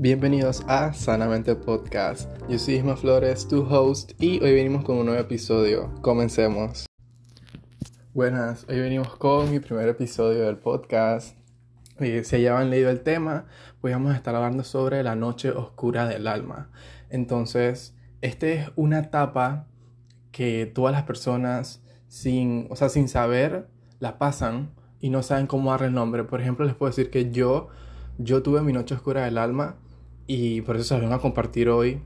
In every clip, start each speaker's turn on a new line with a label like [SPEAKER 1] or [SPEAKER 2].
[SPEAKER 1] Bienvenidos a Sanamente Podcast. Yo soy Isma Flores, tu host, y hoy venimos con un nuevo episodio. Comencemos. Buenas, hoy venimos con mi primer episodio del podcast. Y si ya han leído el tema, pues vamos a estar hablando sobre la noche oscura del alma. Entonces, esta es una etapa que todas las personas sin, o sea, sin saber la pasan y no saben cómo darle el nombre. Por ejemplo, les puedo decir que yo, yo tuve mi noche oscura del alma y por eso se los a compartir hoy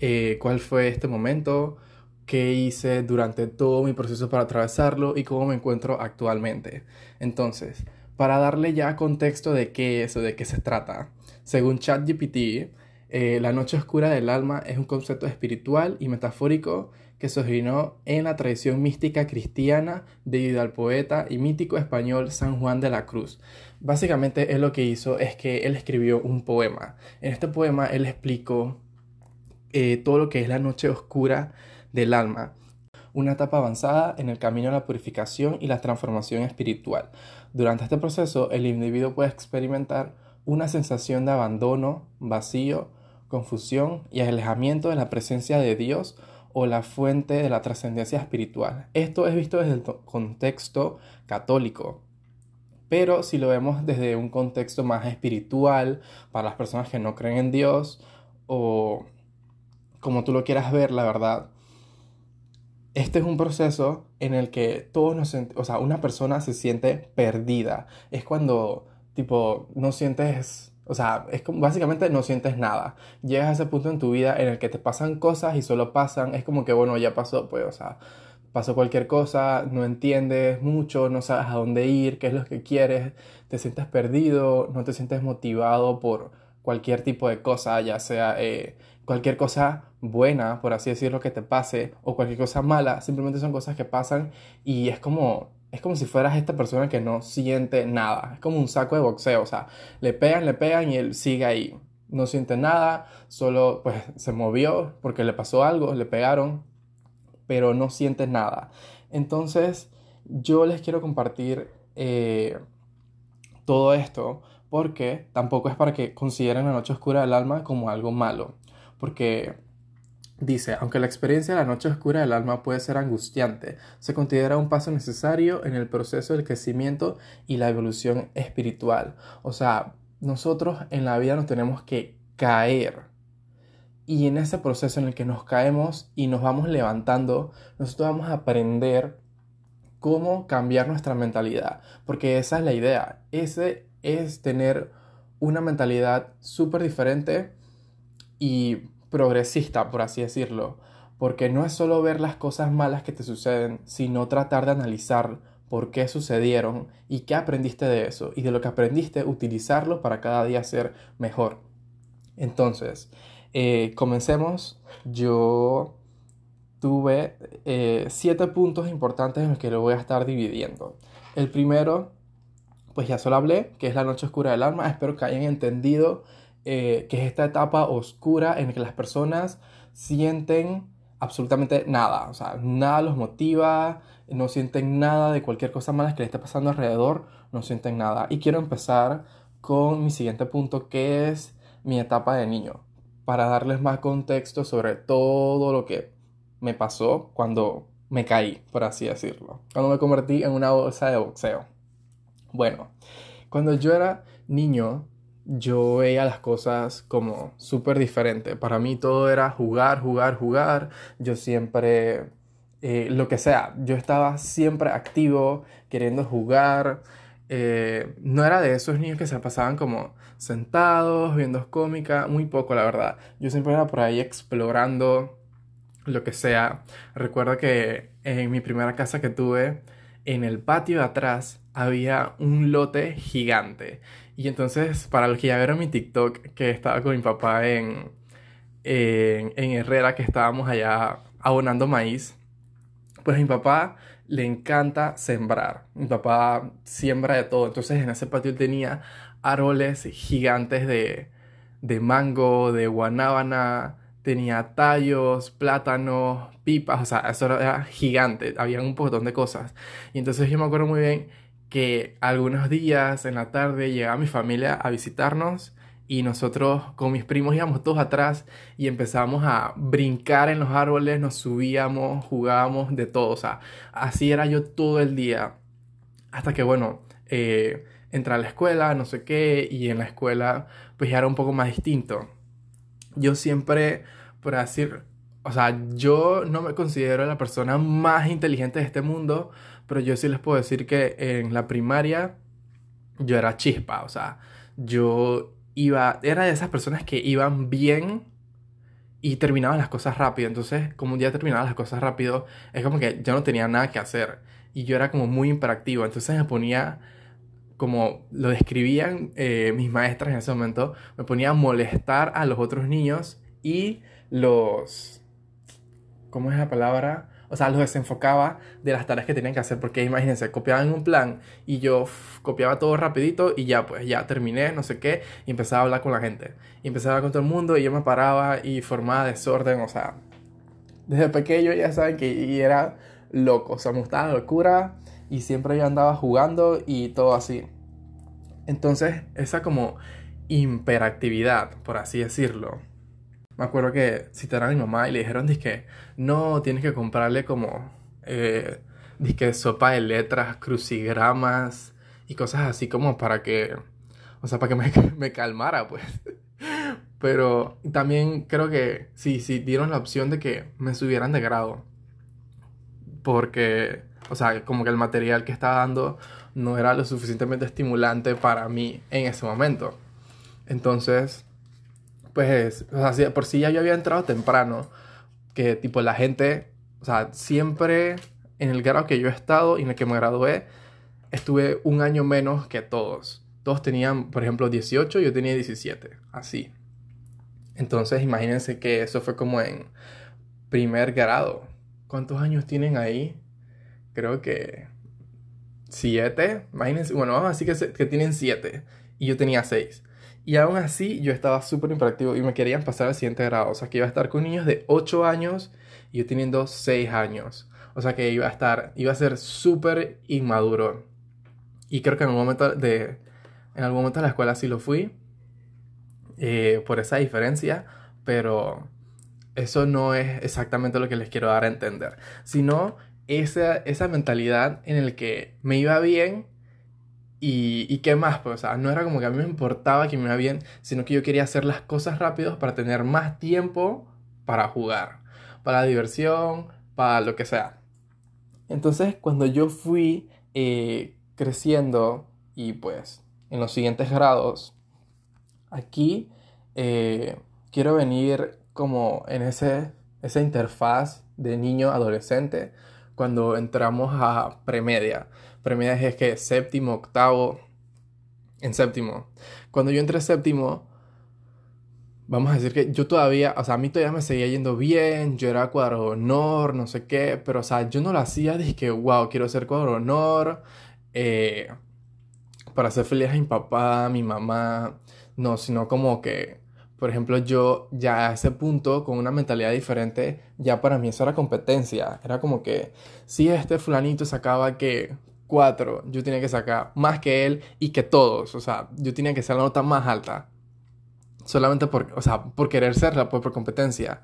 [SPEAKER 1] eh, cuál fue este momento, qué hice durante todo mi proceso para atravesarlo y cómo me encuentro actualmente. Entonces, para darle ya contexto de qué es o de qué se trata, según ChatGPT, eh, la noche oscura del alma es un concepto espiritual y metafórico que se originó en la tradición mística cristiana debido al poeta y mítico español San Juan de la Cruz. Básicamente él lo que hizo es que él escribió un poema. En este poema él explicó eh, todo lo que es la noche oscura del alma, una etapa avanzada en el camino a la purificación y la transformación espiritual. Durante este proceso el individuo puede experimentar una sensación de abandono, vacío, confusión y alejamiento de la presencia de Dios o la fuente de la trascendencia espiritual. Esto es visto desde el contexto católico. Pero si lo vemos desde un contexto más espiritual, para las personas que no creen en Dios, o como tú lo quieras ver, la verdad, este es un proceso en el que todos nos o sea, una persona se siente perdida. Es cuando, tipo, no sientes, o sea, es como, básicamente no sientes nada. Llegas a ese punto en tu vida en el que te pasan cosas y solo pasan, es como que, bueno, ya pasó, pues, o sea, pasó cualquier cosa, no entiendes mucho, no sabes a dónde ir, qué es lo que quieres, te sientes perdido, no te sientes motivado por cualquier tipo de cosa, ya sea eh, cualquier cosa buena, por así decirlo, que te pase, o cualquier cosa mala, simplemente son cosas que pasan y es como, es como si fueras esta persona que no siente nada, es como un saco de boxeo, o sea, le pegan, le pegan y él sigue ahí, no siente nada, solo pues se movió porque le pasó algo, le pegaron, pero no sientes nada. Entonces, yo les quiero compartir eh, todo esto porque tampoco es para que consideren la noche oscura del alma como algo malo. Porque dice, aunque la experiencia de la noche oscura del alma puede ser angustiante, se considera un paso necesario en el proceso del crecimiento y la evolución espiritual. O sea, nosotros en la vida nos tenemos que caer y en ese proceso en el que nos caemos y nos vamos levantando, nosotros vamos a aprender cómo cambiar nuestra mentalidad. Porque esa es la idea. Ese es tener una mentalidad súper diferente y progresista, por así decirlo. Porque no es solo ver las cosas malas que te suceden, sino tratar de analizar por qué sucedieron y qué aprendiste de eso. Y de lo que aprendiste, utilizarlo para cada día ser mejor. Entonces, eh, comencemos. Yo tuve eh, siete puntos importantes en los que lo voy a estar dividiendo. El primero, pues ya solo hablé, que es la noche oscura del alma. Espero que hayan entendido eh, que es esta etapa oscura en la que las personas sienten absolutamente nada. O sea, nada los motiva, no sienten nada de cualquier cosa mala que les esté pasando alrededor, no sienten nada. Y quiero empezar con mi siguiente punto, que es mi etapa de niño para darles más contexto sobre todo lo que me pasó cuando me caí, por así decirlo. Cuando me convertí en una bolsa de boxeo. Bueno, cuando yo era niño, yo veía las cosas como súper diferente. Para mí todo era jugar, jugar, jugar. Yo siempre, eh, lo que sea, yo estaba siempre activo, queriendo jugar. Eh, no era de esos niños que se pasaban como sentados, viendo cómica, muy poco la verdad. Yo siempre era por ahí explorando lo que sea. Recuerdo que en mi primera casa que tuve, en el patio de atrás había un lote gigante. Y entonces, para los que ya vieron mi TikTok, que estaba con mi papá en, en, en Herrera, que estábamos allá abonando maíz, pues mi papá le encanta sembrar. Mi papá siembra de todo. Entonces en ese patio tenía árboles gigantes de, de mango, de guanábana, tenía tallos, plátanos, pipas, o sea, eso era gigante, había un montón de cosas. Y entonces yo me acuerdo muy bien que algunos días en la tarde llegaba mi familia a visitarnos y nosotros con mis primos íbamos todos atrás y empezábamos a brincar en los árboles, nos subíamos, jugábamos de todo, o sea, así era yo todo el día, hasta que bueno, eh, entré a la escuela, no sé qué, y en la escuela pues ya era un poco más distinto. Yo siempre, por decir, o sea, yo no me considero la persona más inteligente de este mundo, pero yo sí les puedo decir que en la primaria yo era chispa, o sea, yo iba, era de esas personas que iban bien y terminaban las cosas rápido. Entonces, como un día terminaba las cosas rápido, es como que yo no tenía nada que hacer. Y yo era como muy imperactivo. Entonces me ponía, como lo describían eh, mis maestras en ese momento, me ponía a molestar a los otros niños y los... ¿Cómo es la palabra? o sea, los desenfocaba de las tareas que tenían que hacer, porque imagínense, copiaban un plan y yo copiaba todo rapidito y ya, pues ya terminé, no sé qué, y empezaba a hablar con la gente. Y empezaba con todo el mundo y yo me paraba y formaba desorden, o sea, desde pequeño ya saben que era loco, o sea, me gustaba la locura y siempre yo andaba jugando y todo así. Entonces, esa como imperactividad, por así decirlo, me acuerdo que citaron a mi mamá y le dijeron, que no, tienes que comprarle como, eh, disque sopa de letras, crucigramas y cosas así como para que, o sea, para que me, me calmara, pues. Pero también creo que sí, sí, dieron la opción de que me subieran de grado. Porque, o sea, como que el material que estaba dando no era lo suficientemente estimulante para mí en ese momento. Entonces, pues, o sea, por si ya yo había entrado temprano, que tipo la gente, o sea, siempre en el grado que yo he estado y en el que me gradué, estuve un año menos que todos. Todos tenían, por ejemplo, 18, yo tenía 17, así. Entonces, imagínense que eso fue como en primer grado. ¿Cuántos años tienen ahí? Creo que 7. Imagínense, bueno, vamos a decir que, que tienen 7 y yo tenía 6. Y aún así yo estaba súper imperactivo y me querían pasar al siguiente grado. O sea que iba a estar con niños de 8 años y yo teniendo 6 años. O sea que iba a estar, iba a ser súper inmaduro. Y creo que en algún momento de, en algún momento de la escuela sí lo fui. Eh, por esa diferencia. Pero eso no es exactamente lo que les quiero dar a entender. Sino esa, esa mentalidad en el que me iba bien y, qué más, pues, o sea, no era como que a mí me importaba que me iba bien, sino que yo quería hacer las cosas rápidos para tener más tiempo para jugar, para diversión, para lo que sea. Entonces, cuando yo fui eh, creciendo y pues en los siguientes grados, aquí eh, quiero venir como en ese, esa interfaz de niño-adolescente cuando entramos a premedia Premedia es que séptimo, octavo, en séptimo. Cuando yo entré séptimo, vamos a decir que yo todavía, o sea, a mí todavía me seguía yendo bien, yo era cuadro honor, no sé qué, pero o sea, yo no lo hacía, dije wow, quiero ser cuadro honor, eh, para hacer feliz a mi papá, a mi mamá, no, sino como que, por ejemplo, yo ya a ese punto, con una mentalidad diferente, ya para mí eso era competencia, era como que, si este fulanito sacaba que cuatro, yo tenía que sacar más que él y que todos. O sea, yo tenía que ser la nota más alta. Solamente por, o sea, por querer serla, pues por competencia.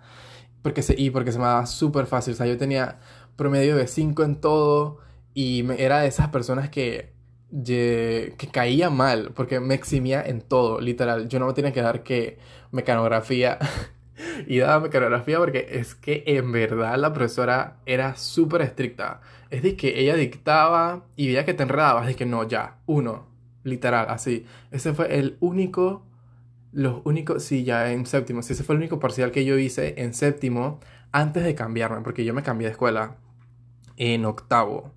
[SPEAKER 1] Porque se, y porque se me daba súper fácil. O sea, yo tenía promedio de 5 en todo y me, era de esas personas que, que caía mal porque me eximía en todo, literal. Yo no me tenía que dar que mecanografía y daba mecanografía porque es que en verdad la profesora era súper estricta. Es de que ella dictaba y veía que te enredabas, de que no, ya, uno, literal, así. Ese fue el único, los únicos, sí, ya en séptimo, sí, ese fue el único parcial que yo hice en séptimo antes de cambiarme, porque yo me cambié de escuela en octavo.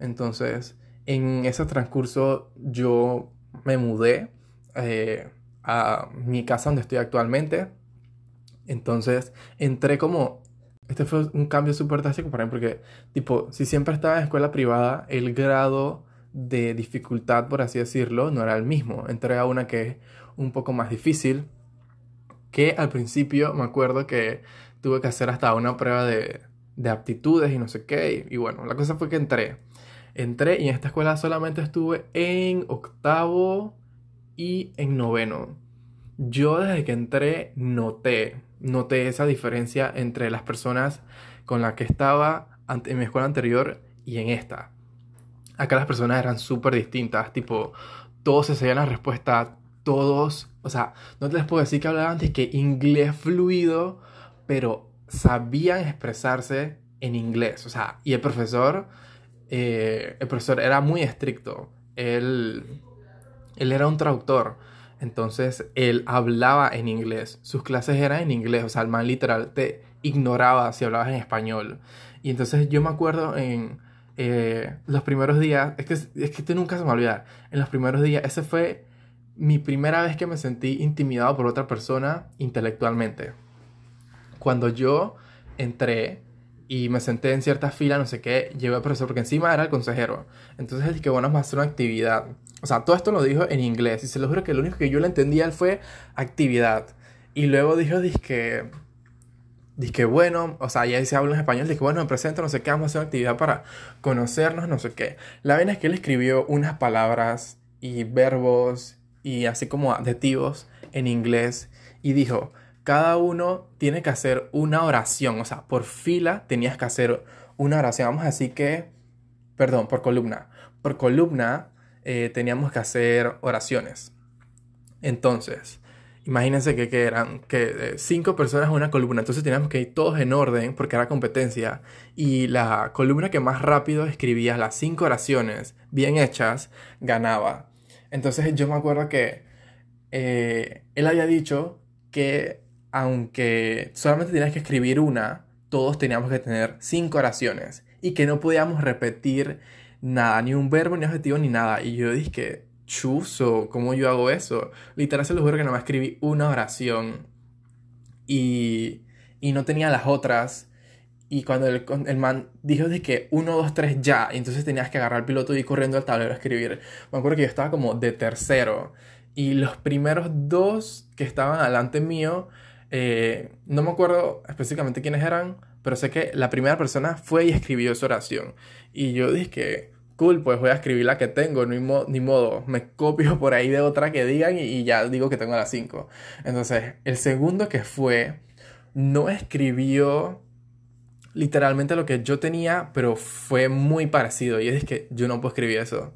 [SPEAKER 1] Entonces, en ese transcurso yo me mudé eh, a mi casa donde estoy actualmente entonces entré como... Este fue un cambio súper drástico para mí porque, tipo, si siempre estaba en escuela privada, el grado de dificultad, por así decirlo, no era el mismo. Entré a una que es un poco más difícil, que al principio me acuerdo que tuve que hacer hasta una prueba de, de aptitudes y no sé qué. Y, y, bueno, la cosa fue que entré. Entré y en esta escuela solamente estuve en octavo y en noveno. yo desde que entré noté, noté esa diferencia entre las personas con las que estaba en mi escuela anterior y en esta. Acá las personas eran súper distintas, tipo, todos se sabían la respuesta, todos, o sea, no te les puedo decir que hablaban antes que inglés fluido, pero sabían expresarse en inglés, o sea, y el profesor, eh, el profesor era muy estricto, él, él era un traductor, entonces él hablaba en inglés, sus clases eran en inglés, o sea, el man literal te ignoraba si hablabas en español. Y entonces yo me acuerdo en eh, los primeros días, es que, es que esto nunca se me va en los primeros días, ese fue mi primera vez que me sentí intimidado por otra persona intelectualmente. Cuando yo entré y me senté en cierta fila, no sé qué, llevé al profesor, porque encima era el consejero. Entonces él dije, bueno, vamos a hacer una actividad. O sea, todo esto lo dijo en inglés y se lo juro que lo único que yo le entendía él fue actividad. Y luego dijo, dije, dije, bueno, o sea, ya se habla en español, dije, bueno, me presento, no sé qué, vamos a hacer una actividad para conocernos, no sé qué. La verdad es que él escribió unas palabras y verbos y así como adjetivos en inglés y dijo, cada uno tiene que hacer una oración, o sea, por fila tenías que hacer una oración, vamos a decir que, perdón, por columna, por columna eh, teníamos que hacer oraciones. Entonces, imagínense que, que eran que eh, cinco personas en una columna, entonces teníamos que ir todos en orden porque era competencia y la columna que más rápido escribía las cinco oraciones bien hechas ganaba. Entonces yo me acuerdo que eh, él había dicho que aunque solamente tenías que escribir una, todos teníamos que tener cinco oraciones y que no podíamos repetir nada, ni un verbo, ni adjetivo, ni nada. Y yo dije, chuzo, ¿cómo yo hago eso? Literal se lo juro que no me escribí una oración y, y no tenía las otras. Y cuando el, el, man dijo de que 1, 2, 3 ya, y entonces tenías que agarrar el piloto y ir corriendo al tablero a escribir. Me acuerdo que yo estaba como de tercero. Y los primeros dos que estaban delante mío, eh, no me acuerdo específicamente quiénes eran, pero sé que la primera persona fue y escribió esa oración. Y yo dije cool, pues voy a escribir la que tengo, ni, ni modo, me copio por ahí de otra que digan y, y ya digo que tengo las 5. Entonces, el segundo que fue, no escribió literalmente lo que yo tenía, pero fue muy parecido. Y es que yo no puedo escribir eso.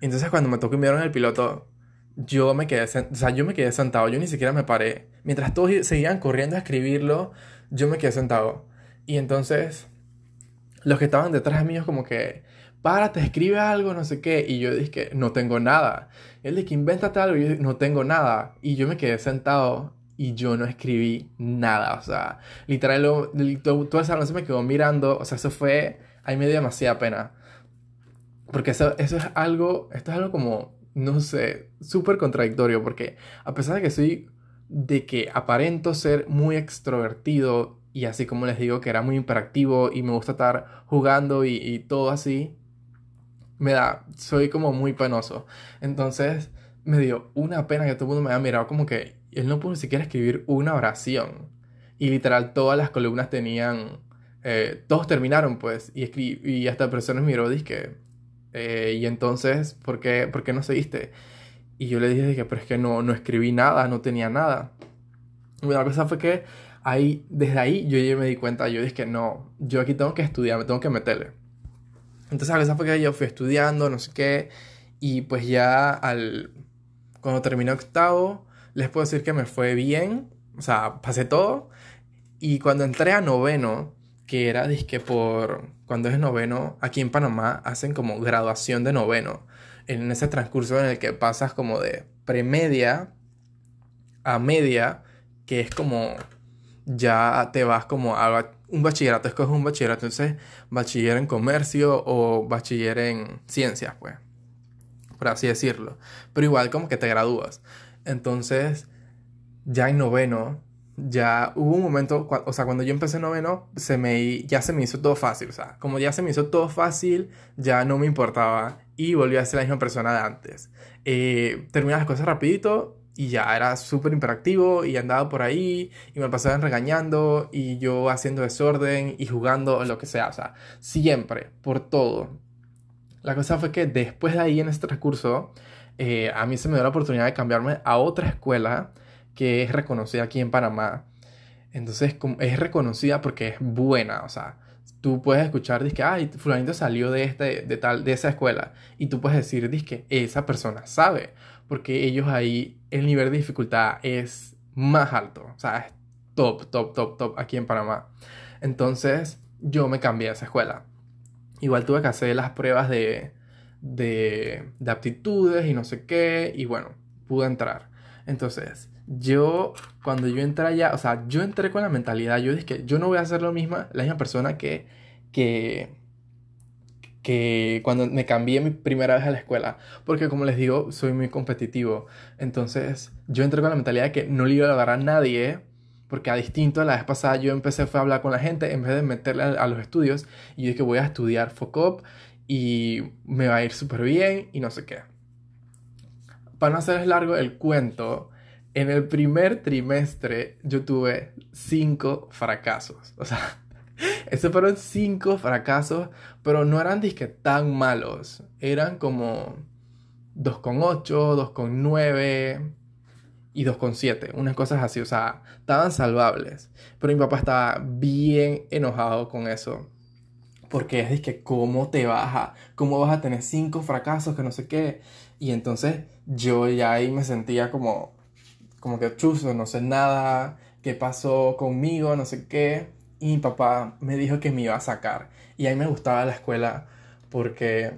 [SPEAKER 1] Entonces cuando me tocó enviar el piloto, yo me quedé, o sea, yo me quedé sentado, yo ni siquiera me paré. Mientras todos seguían corriendo a escribirlo, yo me quedé sentado. Y entonces los que estaban detrás de mí como que, párate, escribe algo, no sé qué. Y yo dije, no tengo nada. Él dije, invéntate algo. Y yo dije, no tengo nada. Y yo me quedé sentado y yo no escribí nada. O sea, literal, todo, todo el salón se me quedó mirando. O sea, eso fue, ahí me dio demasiada pena. Porque eso, eso es algo, esto es algo como, no sé, súper contradictorio. Porque a pesar de que soy, de que aparento ser muy extrovertido y así como les digo que era muy imperactivo y me gusta estar jugando y, todo así, me da, soy como muy penoso. Entonces me dio una pena que todo el mundo me haya mirado como que él no pudo ni siquiera escribir una oración. Y literal, todas las columnas tenían. Eh, todos terminaron, pues. Y, y hasta personas miró, dije. Eh, y entonces, ¿por qué, ¿por qué no seguiste? Y yo le dije que, pero es que no, no escribí nada, no tenía nada. Y la fue que ahí, desde ahí yo ya me di cuenta, yo dije no, yo aquí tengo que estudiar, me tengo que meterle. Entonces la cosa fue que yo fui estudiando, no sé qué, y pues ya al, cuando terminé octavo, les puedo decir que me fue bien, o sea, pasé todo. Y cuando entré a noveno, que era disque por cuando es noveno, aquí en Panamá hacen como graduación de noveno. En ese transcurso en el que pasas como de premedia a media, que es como ya te vas como a un bachillerato, escoges un bachillerato, entonces bachiller en comercio o bachiller en ciencias, pues, por así decirlo. Pero igual como que te gradúas. Entonces, ya en noveno, ya hubo un momento, o sea, cuando yo empecé noveno, se me, ya se me hizo todo fácil. O sea, como ya se me hizo todo fácil, ya no me importaba y volví a ser la misma persona de antes. Eh, terminé las cosas rapidito y ya era súper imperactivo y andaba por ahí y me pasaban regañando y yo haciendo desorden y jugando lo que sea. O sea, siempre, por todo. La cosa fue que después de ahí en este transcurso, eh, a mí se me dio la oportunidad de cambiarme a otra escuela que es reconocida aquí en Panamá. Entonces es reconocida porque es buena, o sea, tú puedes escuchar, que, ay, fulanito salió de, este, de, tal, de esa escuela, y tú puedes decir, que esa persona sabe, porque ellos ahí, el nivel de dificultad es más alto, o sea, es top, top, top, top aquí en Panamá. Entonces, yo me cambié a esa escuela. Igual tuve que hacer las pruebas de, de, de aptitudes y no sé qué, y bueno, pude entrar. Entonces, yo, cuando yo entré allá, o sea, yo entré con la mentalidad, yo dije que yo no voy a ser lo misma, la misma persona que, que, que cuando me cambié mi primera vez a la escuela, porque como les digo, soy muy competitivo. Entonces, yo entré con la mentalidad de que no le iba a agarrar a nadie, porque a distinto la vez pasada yo empecé fue a hablar con la gente en vez de meterle a, los estudios, y yo dije voy a estudiar FOCOP y me va a ir súper bien y no sé qué. Para no hacerles largo el cuento, en el primer trimestre yo tuve cinco fracasos. O sea, esos fueron cinco fracasos, pero no eran disque tan malos. Eran como 2,8, 2,9 y 2,7. Unas cosas así. O sea, estaban salvables. Pero mi papá estaba bien enojado con eso. Porque es que, ¿cómo te baja? ¿Cómo vas a tener cinco fracasos? Que no sé qué. Y entonces yo ya ahí me sentía como como que chuzo, no sé nada, qué pasó conmigo, no sé qué. Y mi papá me dijo que me iba a sacar. Y a mí me gustaba la escuela porque,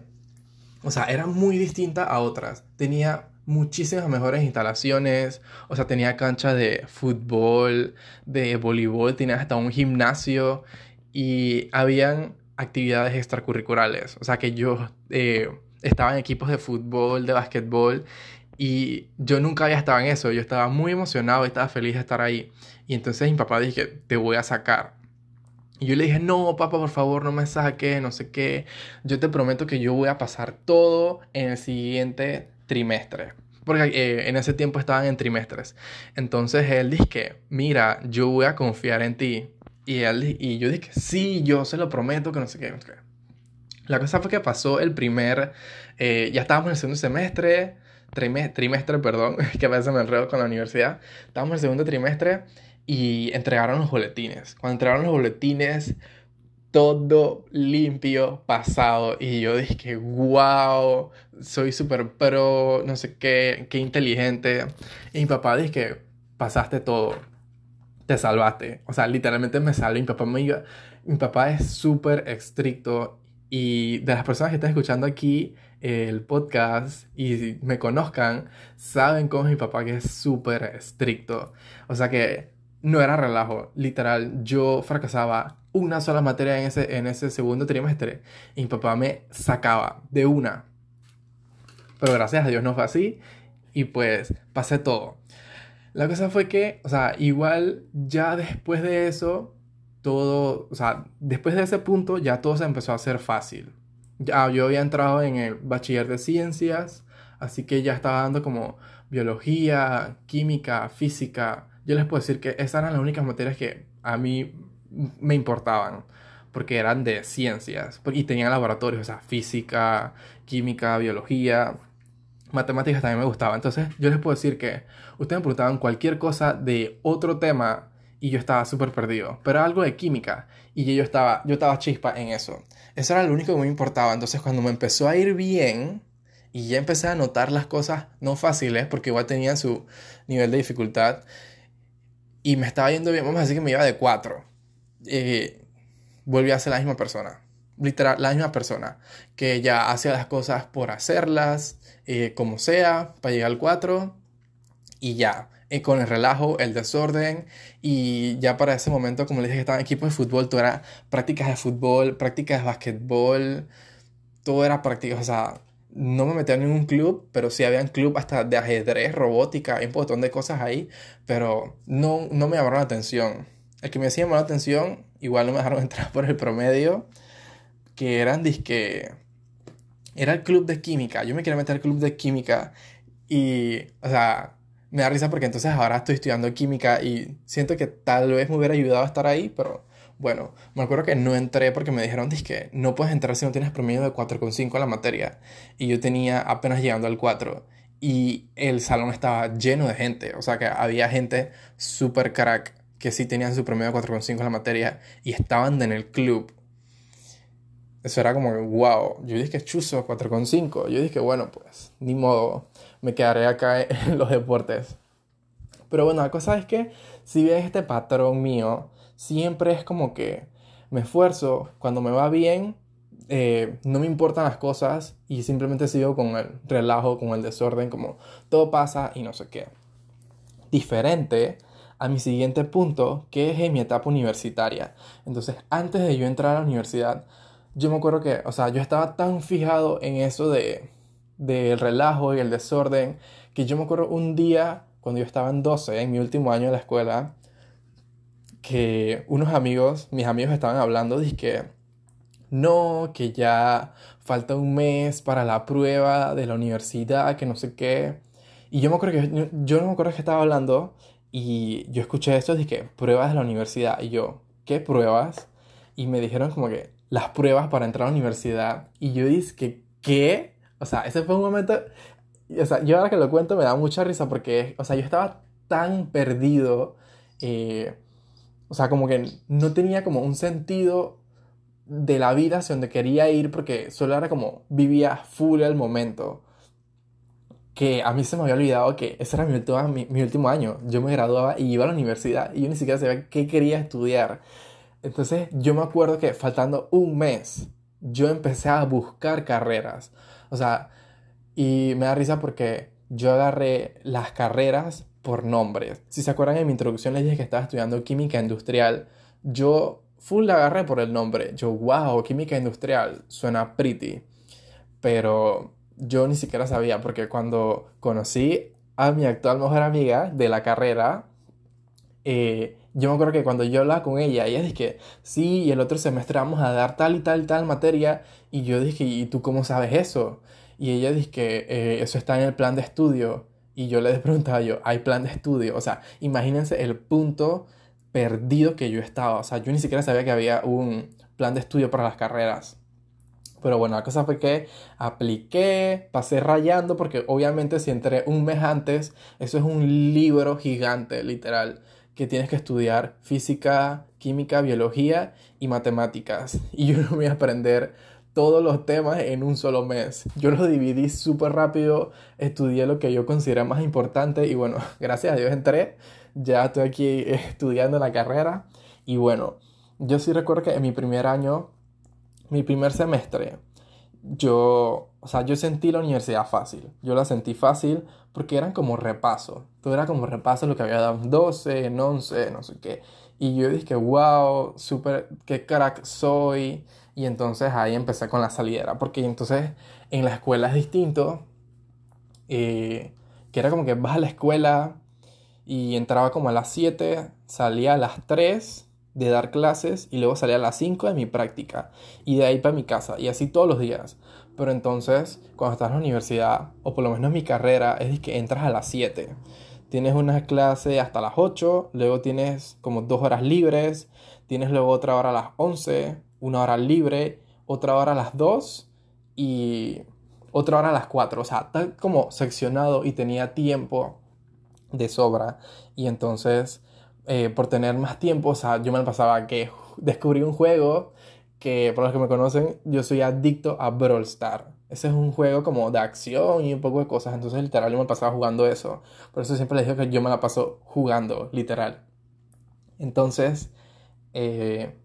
[SPEAKER 1] o sea, era muy distinta a otras. Tenía muchísimas mejores instalaciones, o sea, tenía cancha de fútbol, de voleibol, tenía hasta un gimnasio y habían actividades extracurriculares, o sea, que yo eh, estaba en equipos de fútbol, de básquetbol y yo nunca había estado en eso, yo estaba muy emocionado, estaba feliz de estar ahí. Y entonces mi papá dije, te voy a sacar. Y yo le dije, no, papá, por favor, no me saques, no sé qué. Yo te prometo que yo voy a pasar todo en el siguiente trimestre. Porque eh, en ese tiempo estaban en trimestres. Entonces él dije, mira, yo voy a confiar en ti. Y, él, y yo dije, sí, yo se lo prometo, que no sé qué. La cosa fue que pasó el primer, eh, ya estábamos en el segundo semestre, trimestre, perdón, que a veces me enredo con la universidad. Estábamos en el segundo trimestre y entregaron los boletines. Cuando entregaron los boletines, todo limpio, pasado. Y yo dije, wow, soy súper pro, no sé qué, qué inteligente. Y mi papá dije, pasaste todo, te salvaste. O sea, literalmente me salvé. Mi papá, me mi papá es súper estricto. Y de las personas que están escuchando aquí, el podcast y me conozcan, saben cómo es mi papá que es súper estricto. O sea que no era relajo, literal, yo fracasaba una sola materia en ese, en ese segundo trimestre y mi papá me sacaba de una. Pero gracias a Dios no fue así y pues pasé todo. La cosa fue que, o sea, igual ya después de eso, todo, o sea, después de ese punto ya todo se empezó a hacer fácil ya, yo había entrado en el bachiller de ciencias, así que ya estaba dando como biología, química, física. Yo les puedo decir que esas eran las únicas materias que a mí me importaban, porque eran de ciencias, y tenían laboratorios, o sea, física, química, biología, matemáticas también me gustaba. Entonces yo les puedo decir que ustedes me preguntaban cualquier cosa de otro tema y yo estaba súper perdido, pero algo de química y yo estaba, yo estaba chispa en eso. Eso era lo único que me importaba. Entonces cuando me empezó a ir bien y ya empecé a notar las cosas no fáciles, porque igual tenía su nivel de dificultad, y me estaba yendo bien, vamos a decir que me iba de 4, eh, volví a ser la misma persona. Literal, la misma persona que ya hacía las cosas por hacerlas, eh, como sea, para llegar al 4 y ya con el relajo, el desorden y ya para ese momento, como les dije, estaba en equipo de fútbol, todo era prácticas de fútbol, prácticas de básquetbol, todo era prácticas, o sea, no me metía en ningún club, pero sí había un club hasta de ajedrez, robótica, hay un montón de cosas ahí, pero no, no me llamaron la atención. El que me hacía llamar la atención, igual no me dejaron entrar por el promedio, que eran disque... Era el club de química, yo me quería meter al club de química y, o sea, me da risa porque entonces ahora estoy estudiando química y siento que tal vez me hubiera ayudado a estar ahí, pero bueno, me acuerdo que no entré porque me dijeron que no puedes entrar si no tienes promedio de 4,5 en la materia. Y yo tenía apenas llegando al 4. y el salón estaba lleno de gente. O sea que había gente súper crack que sí tenían su promedio de 4,5 en la materia y estaban en el club. Eso era como, wow. Yo dije, chuzo, 4,5. Yo dije, bueno, pues, ni modo, me quedaré acá en los deportes. Pero bueno, la cosa es que, si bien este patrón mío, siempre es como que me esfuerzo, cuando me va bien, eh, no me importan las cosas y simplemente sigo con el relajo, con el desorden, como todo pasa y no sé qué. Diferente a mi siguiente punto, que es en mi etapa universitaria. Entonces, antes de yo entrar a la universidad, yo me acuerdo que, o sea, yo estaba tan fijado en eso de del relajo y el desorden, que yo me acuerdo un día, cuando yo estaba en 12, en mi último año de la escuela, que unos amigos, mis amigos estaban hablando de que no, que ya falta un mes para la prueba de la universidad, que no sé qué. Y yo me acuerdo que yo, no me acuerdo que estaba hablando y yo escuché esto, dije, pruebas de la universidad. Y yo, ¿qué pruebas? Y me dijeron como que las pruebas para entrar a la universidad. Y yo dije, ¿qué? O sea, ese fue un momento... O sea, yo ahora que lo cuento me da mucha risa porque, o sea, yo estaba tan perdido. Eh, o sea, como que no tenía como un sentido de la vida hacia donde quería ir porque solo era como vivía full el momento. Que a mí se me había olvidado que ese era mi último, mi, último año. Yo me graduaba y iba a la universidad y yo ni siquiera sabía qué quería estudiar. Entonces yo me acuerdo que faltando un mes, yo empecé a buscar carreras. O sea, y me da risa porque yo agarré las carreras por nombre. Si se acuerdan en mi introducción les dije que estaba estudiando química industrial. Yo full la agarré por el nombre. Yo, wow, química industrial, suena pretty. Pero yo ni siquiera sabía, porque cuando conocí a mi actual mejor amiga de la carrera, eh, yo me acuerdo que cuando yo hablaba con ella, ella dije, sí, y el otro semestre vamos a dar tal y tal y tal materia, y yo dije, ¿y tú cómo sabes eso? Y ella dice que eh, eso está en el plan de estudio, y yo le preguntaba yo, ¿hay plan de estudio? O sea, imagínense el punto perdido que yo estaba. O sea, yo ni siquiera sabía que había un plan de estudio para las carreras. Pero bueno, la cosa fue que apliqué, pasé rayando, porque obviamente si entré un mes antes, eso es un libro gigante, literal, que tienes que estudiar física, química, biología y matemáticas. Y yo no voy a aprender todos los temas en un solo mes. Yo los dividí súper rápido, estudié lo que yo consideré más importante y bueno, gracias a Dios entré ya estoy aquí estudiando la carrera y bueno, yo sí recuerdo que en mi primer año, mi primer semestre, yo, o sea, yo sentí la universidad fácil. Yo la sentí fácil porque eran como repaso. Todo era como repaso lo que había dado en 12, en 11, no sé qué. Y yo dije, wow, súper, qué crack soy. Y entonces ahí empecé con la salidera. Porque entonces en la escuela es distinto. Eh, que era como que vas a la escuela, y entraba como a las 7, salía a las 3 de dar clases y luego salía a las 5 de mi práctica y de ahí para mi casa y así todos los días. Pero entonces, cuando estás en la universidad, o por lo menos mi carrera, es que entras a las 7. Tienes una clase hasta las 8, luego tienes como dos horas libres, tienes luego otra hora a las 11, una hora libre, otra hora a las 2 y otra hora a las 4. O sea, está como seccionado y tenía tiempo de sobra. Y entonces, eh, por tener más tiempo, o sea, yo me pasaba que descubrí un juego que, por los que me conocen, yo soy adicto a Brawl Star. Ese es un juego como de acción y un poco de cosas. Entonces, literal, yo me pasaba jugando eso. Por eso siempre les digo que yo me la paso jugando, literal. Entonces, eh,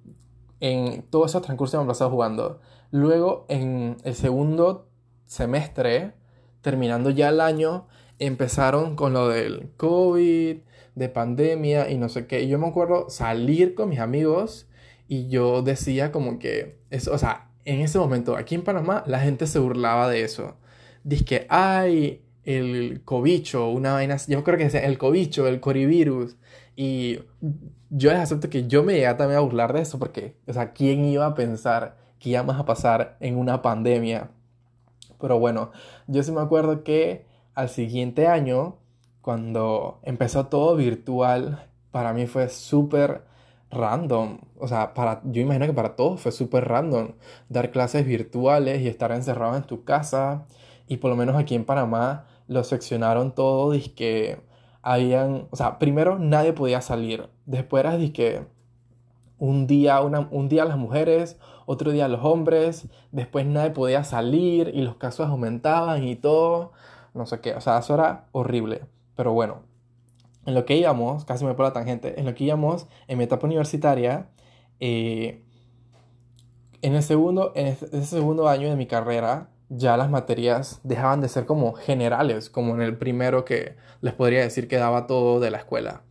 [SPEAKER 1] en todo ese transcurso me la pasado jugando. Luego, en el segundo semestre, terminando ya el año, empezaron con lo del COVID, de pandemia y no sé qué. Y yo me acuerdo salir con mis amigos y yo decía como que, eso, o sea, en ese momento aquí en Panamá la gente se burlaba de eso. Dice que hay el cobicho, una vaina, yo creo que es el cobicho, el corivirus. Y yo les acepto que yo me llegué también a burlar de eso porque, o sea, ¿quién iba a pensar que íbamos a pasar en una pandemia? Pero bueno, yo sí me acuerdo que al siguiente año, cuando empezó todo virtual, para mí fue súper random. O sea, para, yo imagino que para todos fue súper random dar clases virtuales y estar encerrado en tu casa. Y por lo menos aquí en Panamá, lo seccionaron todo, que habían, o sea, primero nadie podía salir, después era que un día, un día las mujeres, otro día los hombres, después nadie podía salir y los casos aumentaban y todo, no sé qué, o sea, eso era horrible, pero bueno, en lo que íbamos, casi me por la tangente, en lo que íbamos en mi etapa universitaria, eh, en el segundo, en ese segundo año de mi carrera, ya las materias dejaban de ser como generales, como en el primero que les podría decir que daba todo de la escuela.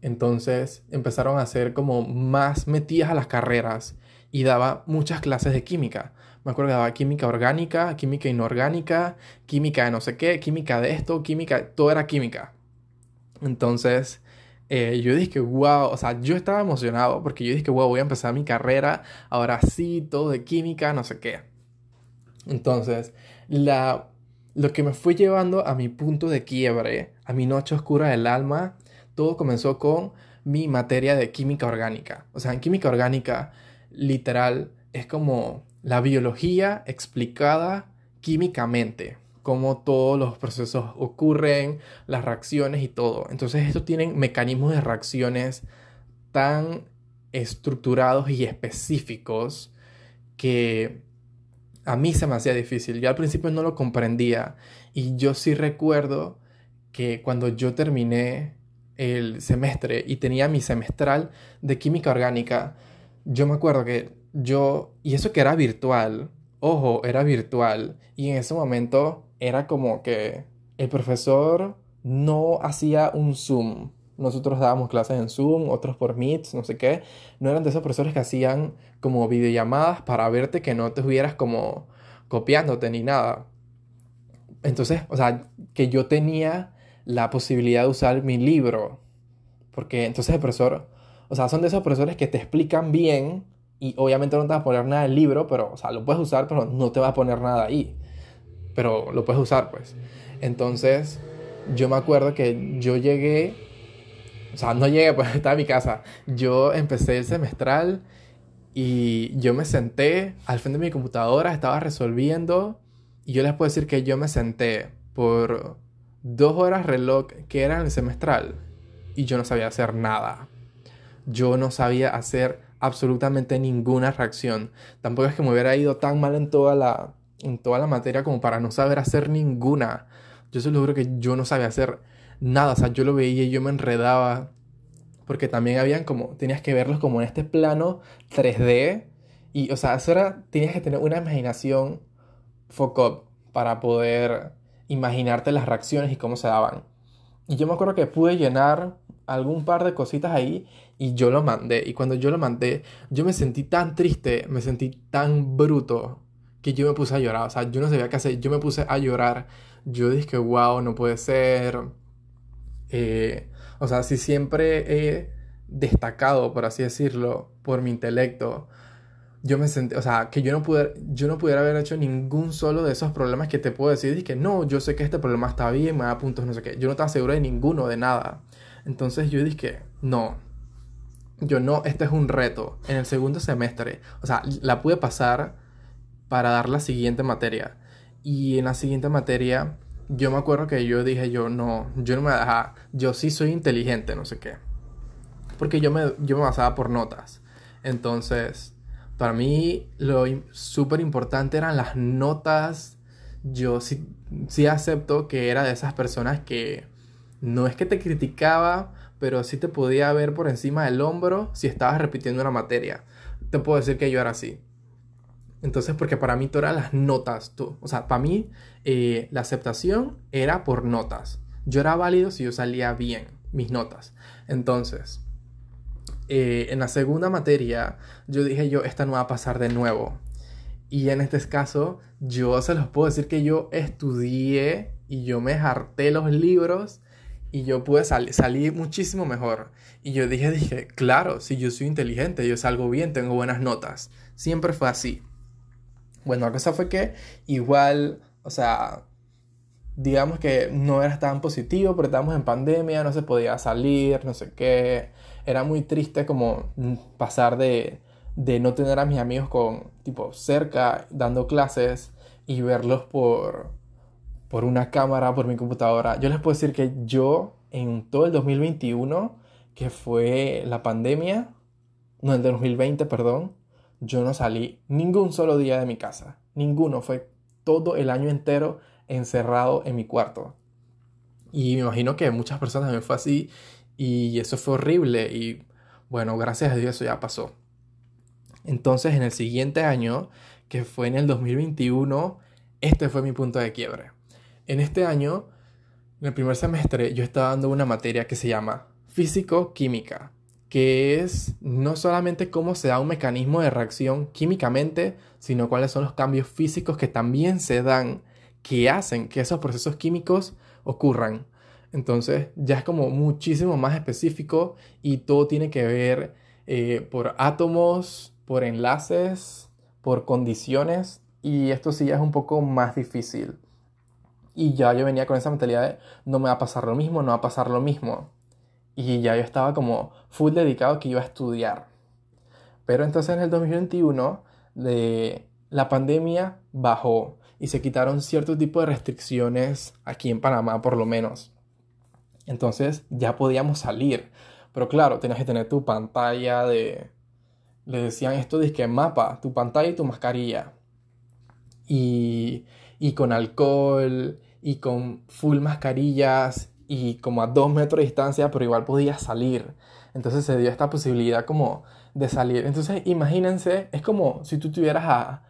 [SPEAKER 1] Entonces empezaron a ser como más metidas a las carreras y daba muchas clases de química. Me acuerdo que daba química orgánica, química inorgánica, química de no sé qué, química de esto, química, todo era química. Entonces eh, yo dije, wow, o sea, yo estaba emocionado porque yo dije, wow, voy a empezar mi carrera, ahora sí, todo de química, no sé qué. Entonces, la, lo que me fue llevando a mi punto de quiebre, a mi noche oscura del alma, todo comenzó con mi materia de química orgánica. O sea, en química orgánica, literal, es como la biología explicada químicamente cómo todos los procesos ocurren, las reacciones y todo. Entonces estos tienen mecanismos de reacciones tan estructurados y específicos que a mí se me hacía difícil. Yo al principio no lo comprendía y yo sí recuerdo que cuando yo terminé el semestre y tenía mi semestral de química orgánica, yo me acuerdo que yo, y eso que era virtual, ojo, era virtual, y en ese momento era como que el profesor no hacía un Zoom. Nosotros dábamos clases en Zoom, otros por Meet, no sé qué. No eran de esos profesores que hacían como videollamadas para verte que no te estuvieras como copiándote ni nada. Entonces, o sea, que yo tenía la posibilidad de usar mi libro. Porque entonces el profesor, o sea, son de esos profesores que te explican bien y obviamente no te va a poner nada en el libro, pero, o sea, lo puedes usar, pero no te va a poner nada ahí pero lo puedes usar, pues. Entonces, yo me acuerdo que yo llegué, o sea, no llegué, pues estaba en mi casa. Yo empecé el semestral y yo me senté al frente de mi computadora, estaba resolviendo y yo les puedo decir que yo me senté por dos horas reloj que eran el semestral y yo no sabía hacer nada. Yo no sabía hacer absolutamente ninguna reacción. Tampoco es que me hubiera ido tan mal en toda la, en toda la materia como para no saber hacer ninguna. Yo se lo juro que yo no sabía hacer nada, o sea, yo lo veía y yo me enredaba. Porque también habían como, tenías que verlos como en este plano 3D. Y, o sea, eso era, tenías que tener una imaginación up para poder imaginarte las reacciones y cómo se daban. Y yo me acuerdo que pude llenar algún par de cositas ahí y yo lo mandé. Y cuando yo lo mandé, yo me sentí tan triste, me sentí tan bruto que yo me puse a llorar. O sea, yo no sabía qué hacer. Yo me puse a llorar. Yo dije, wow, no puede ser. Eh, o sea, si siempre he destacado, por así decirlo, por mi intelecto, yo me sentí, o sea, que yo no, pude, yo no pudiera haber hecho ningún solo de esos problemas que te puedo decir. Y que no, yo sé que este problema está bien, me da puntos, no sé qué. Yo no estaba seguro de ninguno, de nada. Entonces yo dije, no, yo no, este es un reto. En el segundo semestre, o sea, la pude pasar para dar la siguiente materia. Y en la siguiente materia, yo me acuerdo que yo dije, yo no, yo no me dejaba, yo sí soy inteligente, no sé qué. Porque yo me, yo me basaba por notas. Entonces, para mí lo súper importante eran las notas. Yo sí, sí acepto que era de esas personas que no es que te criticaba, pero sí te podía ver por encima del hombro si estabas repitiendo una materia. Te puedo decir que yo era así. Entonces, porque para mí todo eran las notas. Tú. O sea, para mí eh, la aceptación era por notas. Yo era válido si yo salía bien mis notas. Entonces, eh, en la segunda materia, yo dije yo, esta no va a pasar de nuevo. Y en este caso, yo se los puedo decir que yo estudié y yo me harté los libros y yo pude salir muchísimo mejor. Y yo dije, dije, claro, si yo soy inteligente, yo salgo bien, tengo buenas notas. Siempre fue así. Bueno, la cosa fue que igual, o sea, digamos que no era tan positivo porque estábamos en pandemia, no se podía salir, no sé qué. Era muy triste como pasar de, de no tener a mis amigos con, tipo, cerca, dando clases y verlos por, por una cámara, por mi computadora. Yo les puedo decir que yo en todo el 2021, que fue la pandemia, no, el de 2020, perdón, yo no salí ningún solo día de mi casa. Ninguno. Fue todo el año entero encerrado en mi cuarto. Y me imagino que muchas personas también fue así. Y eso fue horrible. Y bueno, gracias a Dios eso ya pasó. Entonces en el siguiente año, que fue en el 2021, este fue mi punto de quiebre. En este año, en el primer semestre, yo estaba dando una materia que se llama Físico-Química, que es no solamente cómo se da un mecanismo de reacción químicamente, sino cuáles son los cambios físicos que también se dan, que hacen que esos procesos químicos ocurran. Entonces ya es como muchísimo más específico y todo tiene que ver eh, por átomos, por enlaces, por condiciones y esto sí ya es un poco más difícil. Y ya yo venía con esa mentalidad de no me va a pasar lo mismo, no va a pasar lo mismo. Y ya yo estaba como full dedicado que iba a estudiar. Pero entonces en el 2021 de, la pandemia bajó y se quitaron cierto tipo de restricciones aquí en Panamá por lo menos. Entonces ya podíamos salir. Pero claro, tenías que tener tu pantalla de... Le decían esto de que mapa, tu pantalla y tu mascarilla. Y y con alcohol y con full mascarillas y como a dos metros de distancia, pero igual podía salir. Entonces se dio esta posibilidad como de salir. Entonces imagínense, es como si tú tuvieras a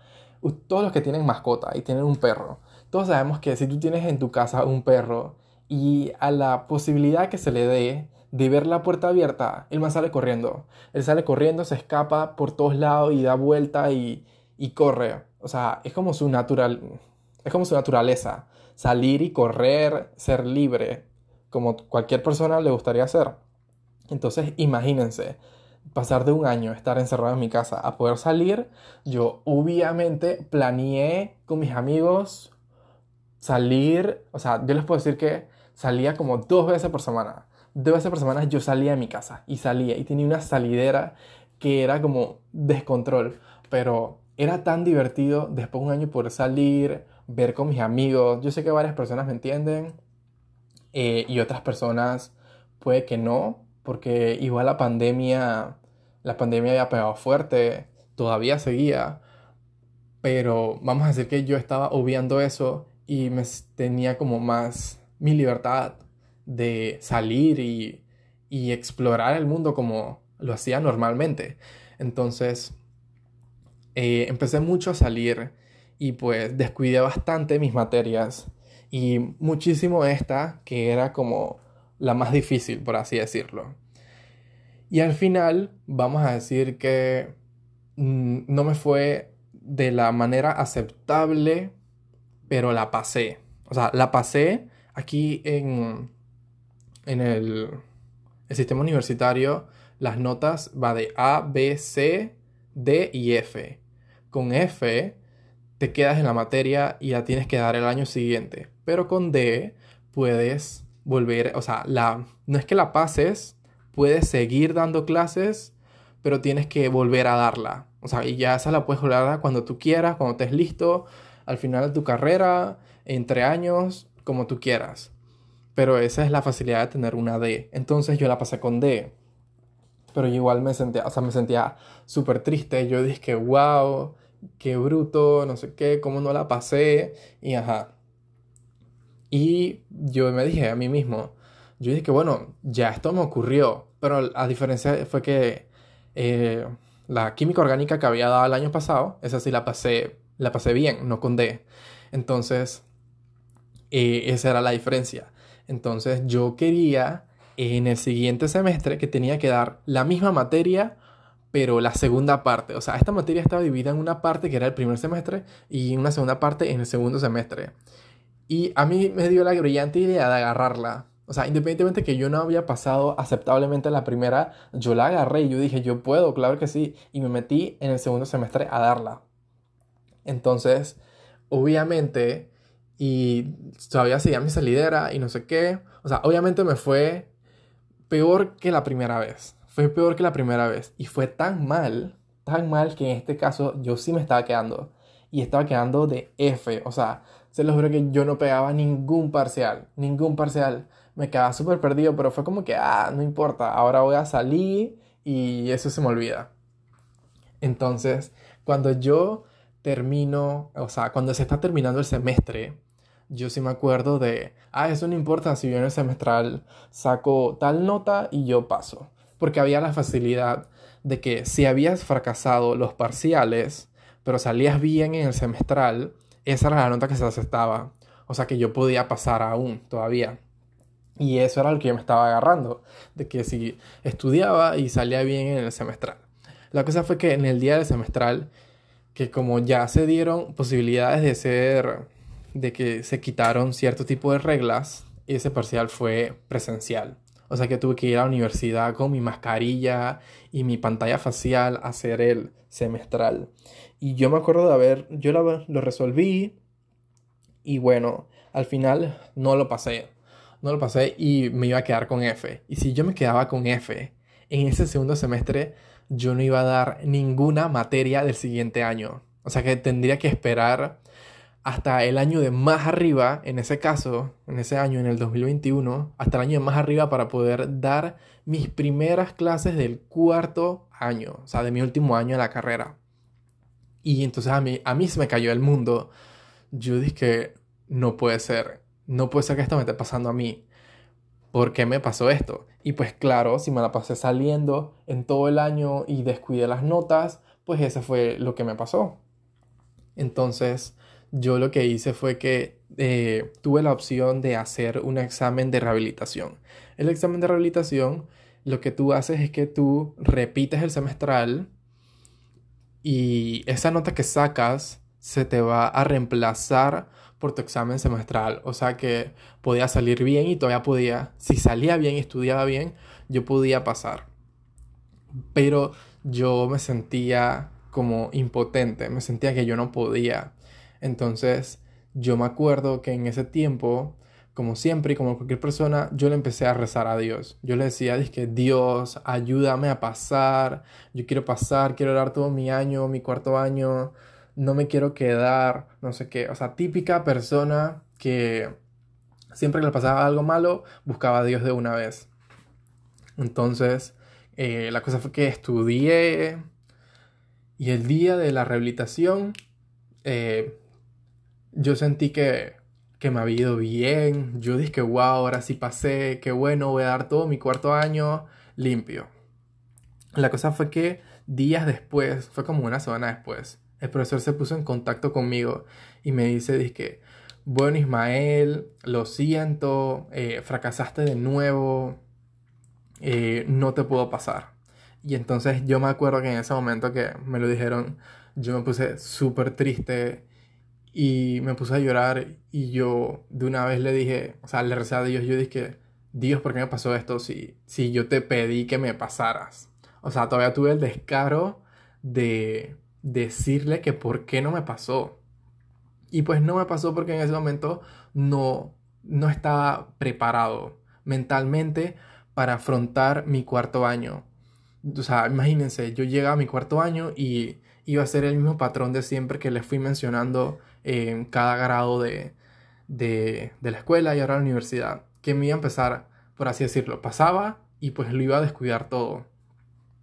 [SPEAKER 1] todos los que tienen mascota y tienen un perro. Todos sabemos que si tú tienes en tu casa un perro y a la posibilidad que se le dé de ver la puerta abierta, el más sale corriendo. Él sale corriendo, se escapa por todos lados y da vuelta y, y corre. O sea, es como su natural, es como su naturaleza, salir y correr, ser libre, como cualquier persona le gustaría hacer. Entonces, imagínense, pasar de un año estar encerrado en mi casa a poder salir, yo obviamente planeé con mis amigos salir, o sea, yo les puedo decir que salía como dos veces por semana. Dos veces por semana yo salía de mi casa y salía y tenía una salidera que era como descontrol, pero era tan divertido después de un año poder salir, ver con mis amigos. Yo sé que varias personas me entienden eh, y otras personas puede que no, porque igual la pandemia, la pandemia había pegado fuerte, todavía seguía, pero vamos a decir que yo estaba obviando eso y me tenía como más mi libertad de salir y, y explorar el mundo como lo hacía normalmente. Entonces, eh, empecé mucho a salir y pues descuidé bastante mis materias y muchísimo esta que era como la más difícil, por así decirlo. Y al final vamos a decir que mm, no me fue de la manera aceptable, pero la pasé. O sea, la pasé aquí en, en el, el sistema universitario. Las notas va de A, B, C, D y F. Con F te quedas en la materia y la tienes que dar el año siguiente. Pero con D puedes volver, o sea, la, no es que la pases, puedes seguir dando clases, pero tienes que volver a darla. O sea, y ya esa la puedes volver a dar cuando tú quieras, cuando estés listo, al final de tu carrera, entre años, como tú quieras. Pero esa es la facilidad de tener una D. Entonces yo la pasé con D. Pero igual me sentía, o sea, me sentía súper triste. Yo dije, wow, qué bruto, no sé qué, cómo no la pasé, y ajá. Y yo me dije a mí mismo, yo dije que bueno, ya esto me ocurrió, pero a diferencia fue que eh, la química orgánica que había dado el año pasado, esa sí la pasé, la pasé bien, no con D. Entonces, eh, esa era la diferencia. Entonces yo quería en el siguiente semestre que tenía que dar la misma materia pero la segunda parte, o sea, esta materia estaba dividida en una parte que era el primer semestre y una segunda parte en el segundo semestre. Y a mí me dio la brillante idea de agarrarla. O sea, independientemente que yo no había pasado aceptablemente la primera, yo la agarré y yo dije, yo puedo, claro que sí. Y me metí en el segundo semestre a darla. Entonces, obviamente, y todavía seguía mi salidera y no sé qué. O sea, obviamente me fue peor que la primera vez fue peor que la primera vez. Y fue tan mal, tan mal que en este caso yo sí me estaba quedando. Y estaba quedando de F. O sea, se los juro que yo no pegaba ningún parcial, ningún parcial. Me quedaba súper perdido, pero fue como que, ah, no importa, ahora voy a salir y eso se me olvida. Entonces, cuando yo termino, o sea, cuando se está terminando el semestre, yo sí me acuerdo de, ah, eso no importa si yo en el semestral saco tal nota y yo paso. Porque había la facilidad de que si habías fracasado los parciales, pero salías bien en el semestral, esa era la nota que se aceptaba. O sea que yo podía pasar aún todavía. Y eso era lo que yo me estaba agarrando, de que si estudiaba y salía bien en el semestral. La cosa fue que en el día del semestral, que como ya se dieron posibilidades de ser, de que se quitaron cierto tipo de reglas, ese parcial fue presencial. O sea que tuve que ir a la universidad con mi mascarilla y mi pantalla facial a hacer el semestral. Y yo me acuerdo de haber, yo lo, lo resolví y bueno, al final no lo pasé. No lo pasé y me iba a quedar con F. Y si yo me quedaba con F en ese segundo semestre, yo no iba a dar ninguna materia del siguiente año. O sea que tendría que esperar hasta el año de más arriba, en ese caso, en ese año, en el 2021, hasta el año de más arriba para poder dar mis primeras clases del cuarto año, o sea, de mi último año de la carrera. Y entonces a mí, a mí se me cayó el mundo. Yo dije no puede ser, no puede ser que esto me esté pasando a mí. ¿Por qué me pasó esto? Y pues claro, si me la pasé saliendo en todo el año y descuidé las notas, pues eso fue lo que me pasó. Entonces, yo lo que hice fue que eh, tuve la opción de hacer un examen de rehabilitación. El examen de rehabilitación, lo que tú haces es que tú repites el semestral y esa nota que sacas se te va a reemplazar por tu examen semestral. O sea que podía salir bien y todavía podía, si salía bien y estudiaba bien, yo podía pasar. Pero yo me sentía como impotente, me sentía que yo no podía. Entonces yo me acuerdo que en ese tiempo, como siempre y como cualquier persona, yo le empecé a rezar a Dios. Yo le decía, que Dios, ayúdame a pasar, yo quiero pasar, quiero dar todo mi año, mi cuarto año, no me quiero quedar, no sé qué. O sea, típica persona que siempre que le pasaba algo malo, buscaba a Dios de una vez. Entonces, eh, la cosa fue que estudié y el día de la rehabilitación, eh, yo sentí que, que me había ido bien. Yo dije que, wow, ahora sí pasé, qué bueno, voy a dar todo mi cuarto año limpio. La cosa fue que días después, fue como una semana después, el profesor se puso en contacto conmigo y me dice, dije, bueno Ismael, lo siento, eh, fracasaste de nuevo, eh, no te puedo pasar. Y entonces yo me acuerdo que en ese momento que me lo dijeron, yo me puse súper triste y me puse a llorar y yo de una vez le dije, o sea, le recé a Dios, yo dije, Dios, ¿por qué me pasó esto si, si yo te pedí que me pasaras? O sea, todavía tuve el descaro de decirle que por qué no me pasó. Y pues no me pasó porque en ese momento no, no estaba preparado mentalmente para afrontar mi cuarto año. O sea, imagínense, yo llegaba a mi cuarto año y iba a ser el mismo patrón de siempre que les fui mencionando en cada grado de, de, de la escuela y ahora la universidad. Que me iba a empezar, por así decirlo, pasaba y pues lo iba a descuidar todo.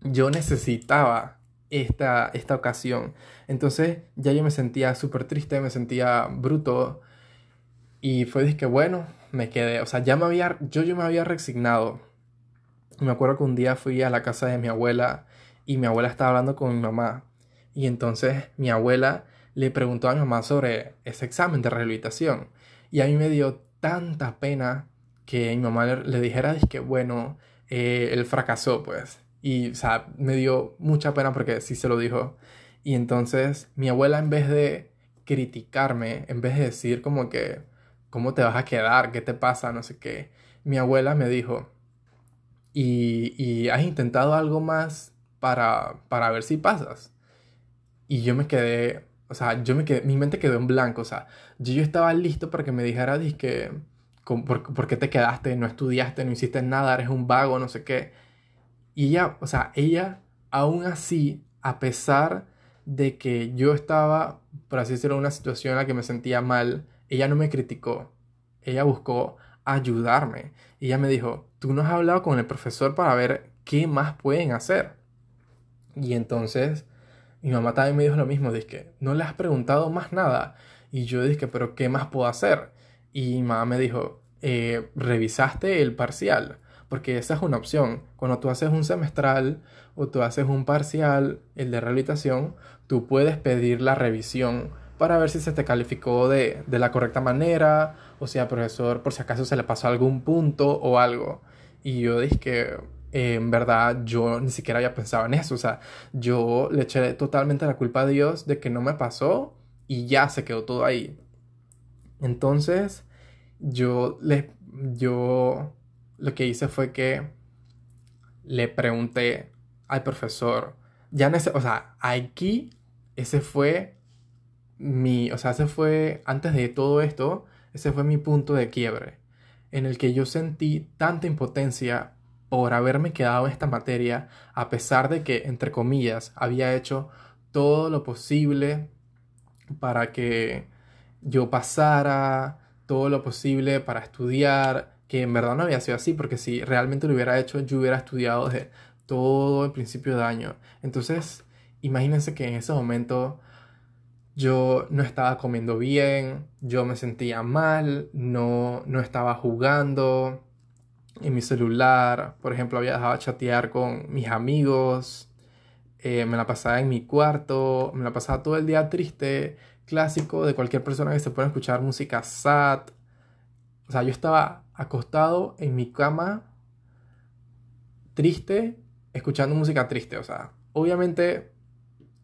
[SPEAKER 1] Yo necesitaba esta, esta ocasión. Entonces ya yo me sentía súper triste, me sentía bruto. Y fue que bueno, me quedé. O sea, ya me había, yo, yo me había resignado. Me acuerdo que un día fui a la casa de mi abuela y mi abuela estaba hablando con mi mamá. Y entonces mi abuela le preguntó a mi mamá sobre ese examen de rehabilitación. Y a mí me dio tanta pena que mi mamá le, dijera, que bueno, eh, él fracasó, pues. Y, o sea, me dio mucha pena porque sí se lo dijo. Y entonces mi abuela en vez de criticarme, en vez de decir como que, ¿cómo te vas a quedar? ¿Qué te pasa? No sé qué. Mi abuela me dijo, ¿y, y has intentado algo más para, para ver si pasas? Y yo me quedé, o sea, yo me quedé, mi mente quedó en blanco, o sea, yo, yo estaba listo para que me dijera, que, ¿por, ¿por qué te quedaste? No estudiaste, no hiciste nada, eres un vago, no sé qué. Y ella, o sea, ella aún así, a pesar de que yo estaba, por así decirlo, en una situación en la que me sentía mal ella no me criticó, ella buscó ayudarme. Ella me dijo, tú no has hablado con el profesor para ver qué más pueden hacer. Y entonces mi mamá también me dijo lo mismo, dije, no le has preguntado más nada. Y yo dije, pero ¿qué más puedo hacer? Y mamá me dijo, eh, ¿revisaste el parcial? Porque esa es una opción. Cuando tú haces un semestral o tú haces un parcial, el de rehabilitación, tú puedes pedir la revisión para ver si se te calificó de, de la correcta manera o si al profesor por si acaso se le pasó algún punto o algo. Y yo dije que en verdad yo ni siquiera había pensado en eso. O sea, yo le eché totalmente la culpa a Dios de que no me pasó y ya se quedó todo ahí. Entonces, yo le, yo lo que hice fue que le pregunté al profesor, ya en ese, o sea, aquí ese fue mi, o sea, ese fue, antes de todo esto, ese fue mi punto de quiebre, en el que yo sentí tanta impotencia por haberme quedado en esta materia, a pesar de que, entre comillas, había hecho todo lo posible para que yo pasara, todo lo posible para estudiar, que en verdad no había sido así, porque si realmente lo hubiera hecho, yo hubiera estudiado desde todo el principio de año. Entonces, imagínense que en ese momento yo no estaba comiendo bien, yo me sentía mal, no, no estaba jugando en mi celular, por ejemplo, había dejado de chatear con mis amigos, eh, me la pasaba en mi cuarto, me la pasaba todo el día triste, clásico de cualquier persona que se pueda escuchar música sad. O sea, yo estaba acostado en mi cama, triste, escuchando música triste. O sea, obviamente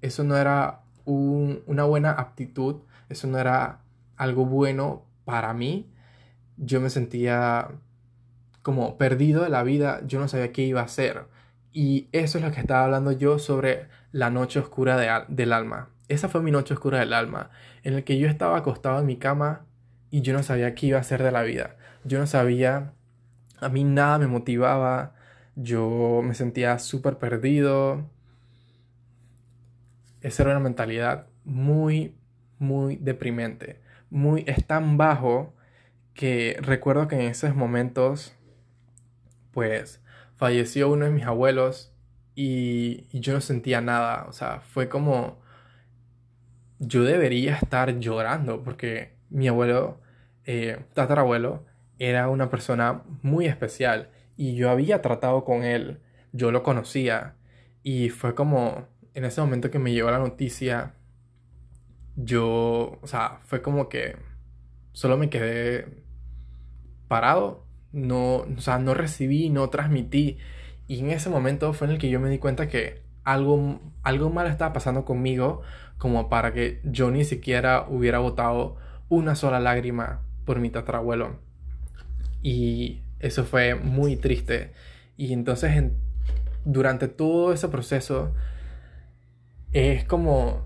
[SPEAKER 1] eso no era una buena aptitud, eso no era algo bueno para mí. Yo me sentía como perdido de la vida, yo no sabía qué iba a hacer. Y eso es lo que estaba hablando yo sobre la noche oscura del alma. Esa fue mi noche oscura del alma, en la que yo estaba acostado en mi cama y yo no sabía qué iba a hacer de la vida. Yo no sabía, a mí nada me motivaba, yo me sentía súper perdido. Esa era una mentalidad muy, muy deprimente. Muy, es tan bajo que recuerdo que en esos momentos, pues, falleció uno de mis abuelos y, yo no sentía nada. O sea, fue como, yo debería estar llorando porque mi abuelo, eh, tatarabuelo, era una persona muy especial y yo había tratado con él, yo lo conocía y fue como en ese momento que me llegó la noticia, yo, o sea, fue como que solo me quedé parado, no, o sea, no recibí, no transmití y en ese momento fue en el que yo me di cuenta que algo, algo mal estaba pasando conmigo como para que yo ni siquiera hubiera botado una sola lágrima por mi tatarabuelo. Y eso fue muy triste. Y entonces durante todo ese proceso es como...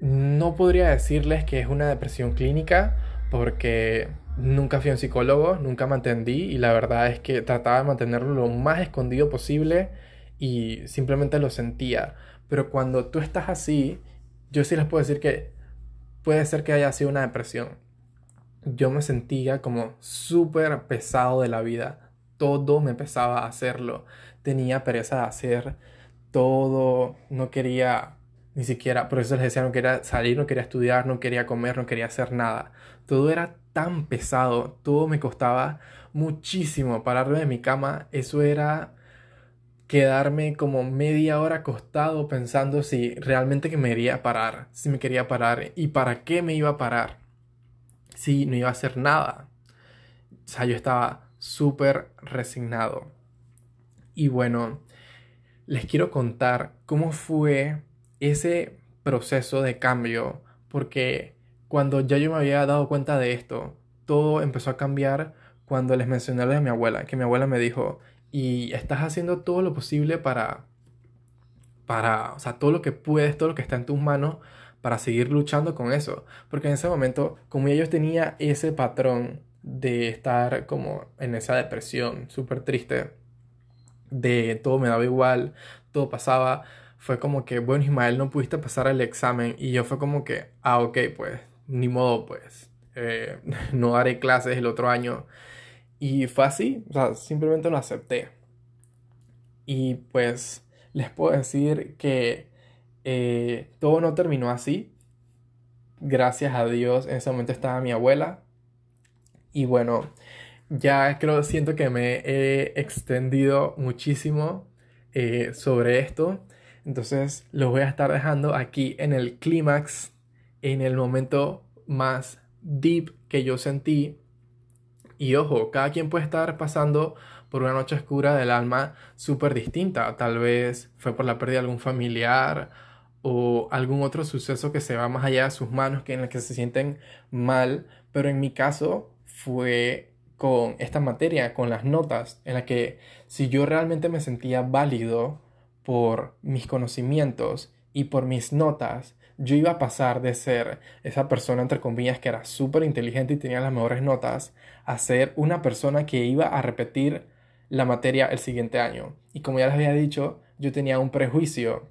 [SPEAKER 1] No podría decirles que es una depresión clínica porque nunca fui a un psicólogo, nunca me atendí y la verdad es que trataba de mantenerlo lo más escondido posible y simplemente lo sentía. Pero cuando tú estás así, yo sí les puedo decir que puede ser que haya sido una depresión yo me sentía como súper pesado de la vida. Todo me pesaba hacerlo. Tenía pereza de hacer todo. No quería ni siquiera, por eso les decía, no quería salir, no quería estudiar, no quería comer, no quería hacer nada. Todo era tan pesado, todo me costaba muchísimo pararme de mi cama. Eso era quedarme como media hora acostado pensando si realmente que me quería parar, si me quería parar y para qué me iba a parar sí, no iba a hacer nada. O sea, yo estaba súper resignado. Y bueno, les quiero contar cómo fue ese proceso de cambio, porque cuando ya yo me había dado cuenta de esto, todo empezó a cambiar cuando les mencioné lo de mi abuela, que mi abuela me dijo, y estás haciendo todo lo posible para, para, o sea, todo lo que puedes, todo lo que está en tus manos para seguir luchando con eso. Porque en ese momento, como ellos tenía ese patrón de estar como en esa depresión súper triste, de todo me daba igual, todo pasaba, fue como que, bueno, Ismael, no pudiste pasar el examen. Y yo fue como que, ah, ok, pues, ni modo, pues. eh, no haré clases el otro año. Y fue así, o sea, simplemente lo acepté. Y pues les puedo decir que eh, todo no terminó así. Gracias a Dios, en ese momento estaba mi abuela. Y bueno, ya creo, siento que me he extendido muchísimo eh, sobre esto. Entonces los voy a estar dejando aquí en el clímax, en el momento más deep que yo sentí. Y ojo, cada quien puede estar pasando por una noche oscura del alma súper distinta. Tal vez fue por la pérdida de algún familiar o algún otro suceso que se va más allá de sus manos, que en el que se sienten mal. Pero en mi caso fue con esta materia, con las notas, en la que si yo realmente me sentía válido por mis conocimientos y por mis notas, yo iba a pasar de ser esa persona, entre comillas, que era súper inteligente y tenía las mejores notas, a ser una persona que iba a repetir la materia el siguiente año. Y como ya les había dicho, yo tenía un prejuicio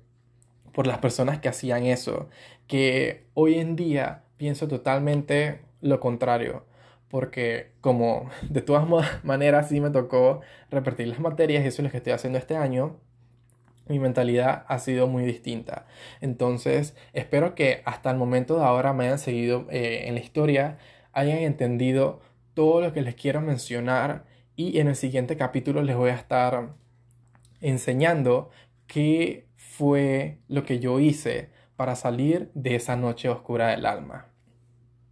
[SPEAKER 1] por las personas que hacían eso, que hoy en día pienso totalmente lo contrario, porque como de todas maneras sí me tocó repetir las materias y eso es lo que estoy haciendo este año, mi mentalidad ha sido muy distinta. Entonces, espero que hasta el momento de ahora me hayan seguido eh, en la historia, hayan entendido todo lo que les quiero mencionar y en el siguiente capítulo les voy a estar enseñando qué fue lo que yo hice para salir de esa noche oscura del alma.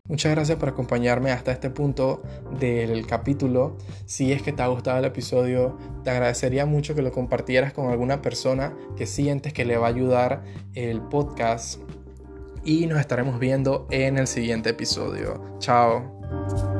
[SPEAKER 1] Muchas gracias por acompañarme hasta este punto del capítulo. Si es que te ha gustado el episodio, te agradecería mucho que lo compartieras con alguna persona que sientes que le va a ayudar el podcast. Y nos estaremos viendo en el siguiente episodio. Chao.